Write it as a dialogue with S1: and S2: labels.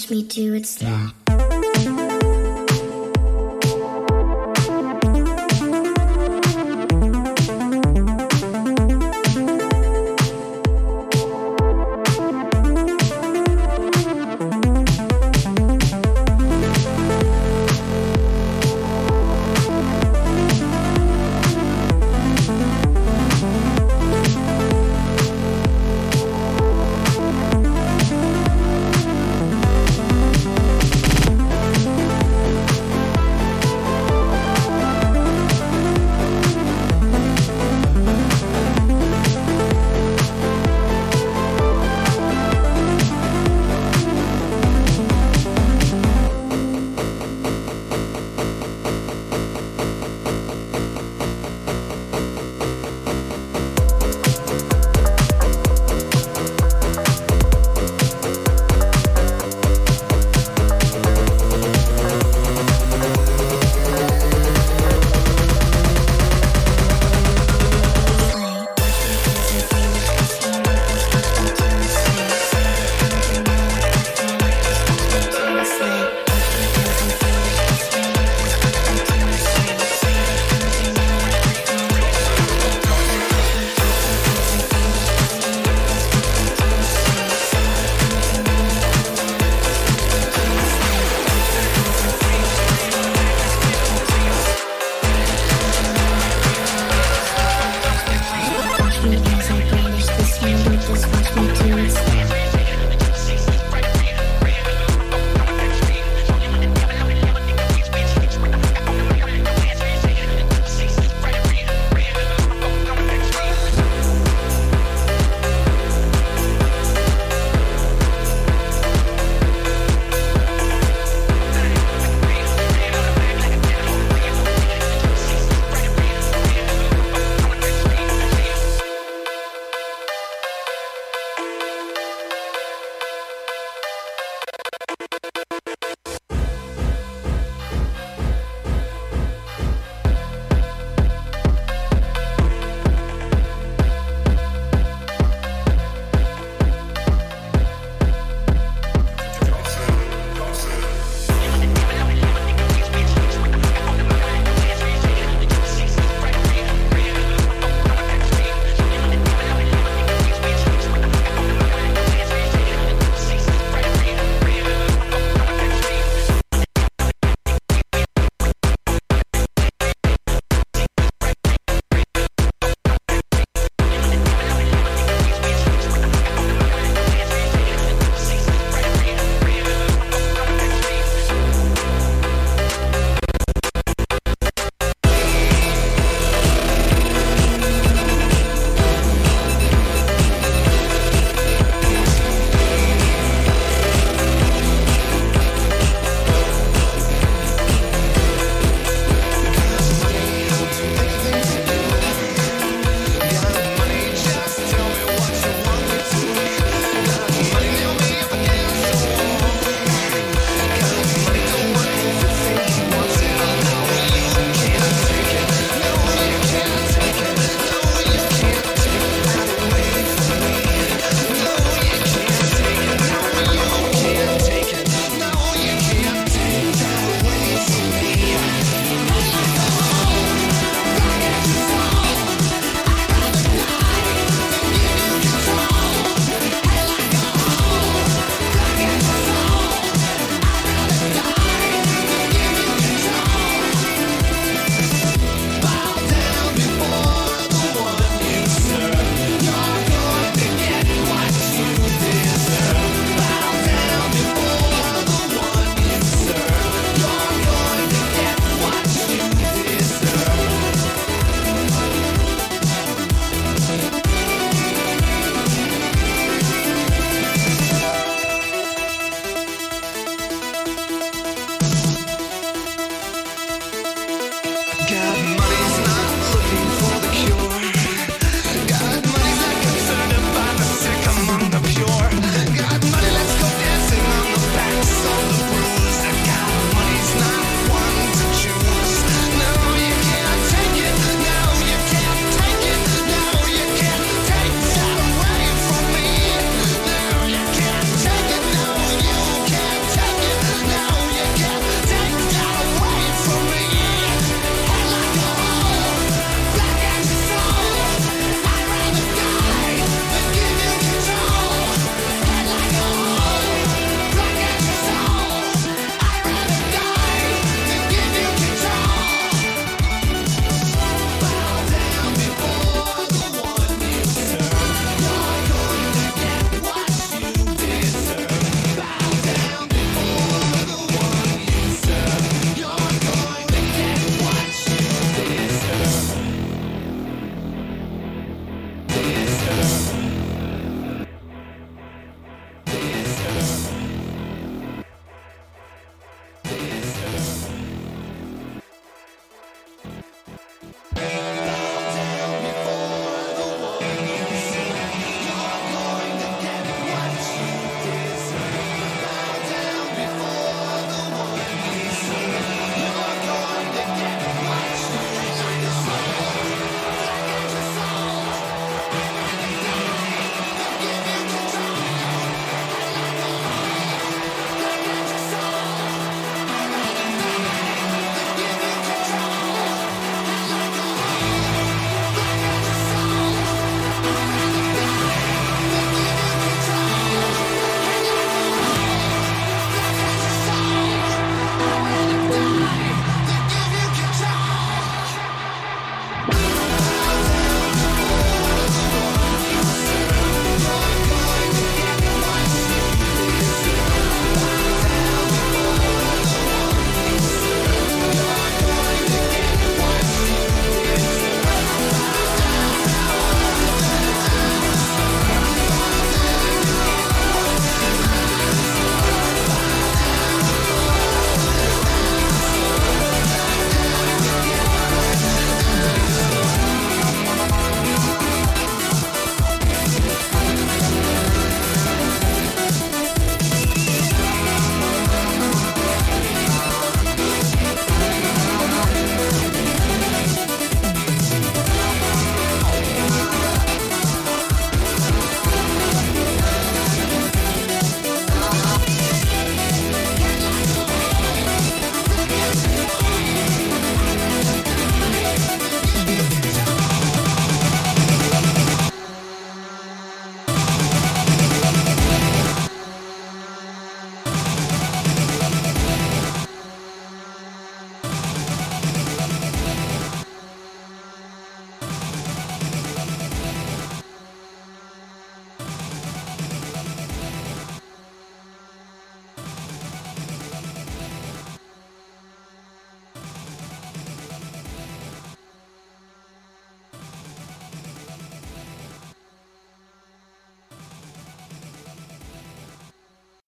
S1: watch me do It's.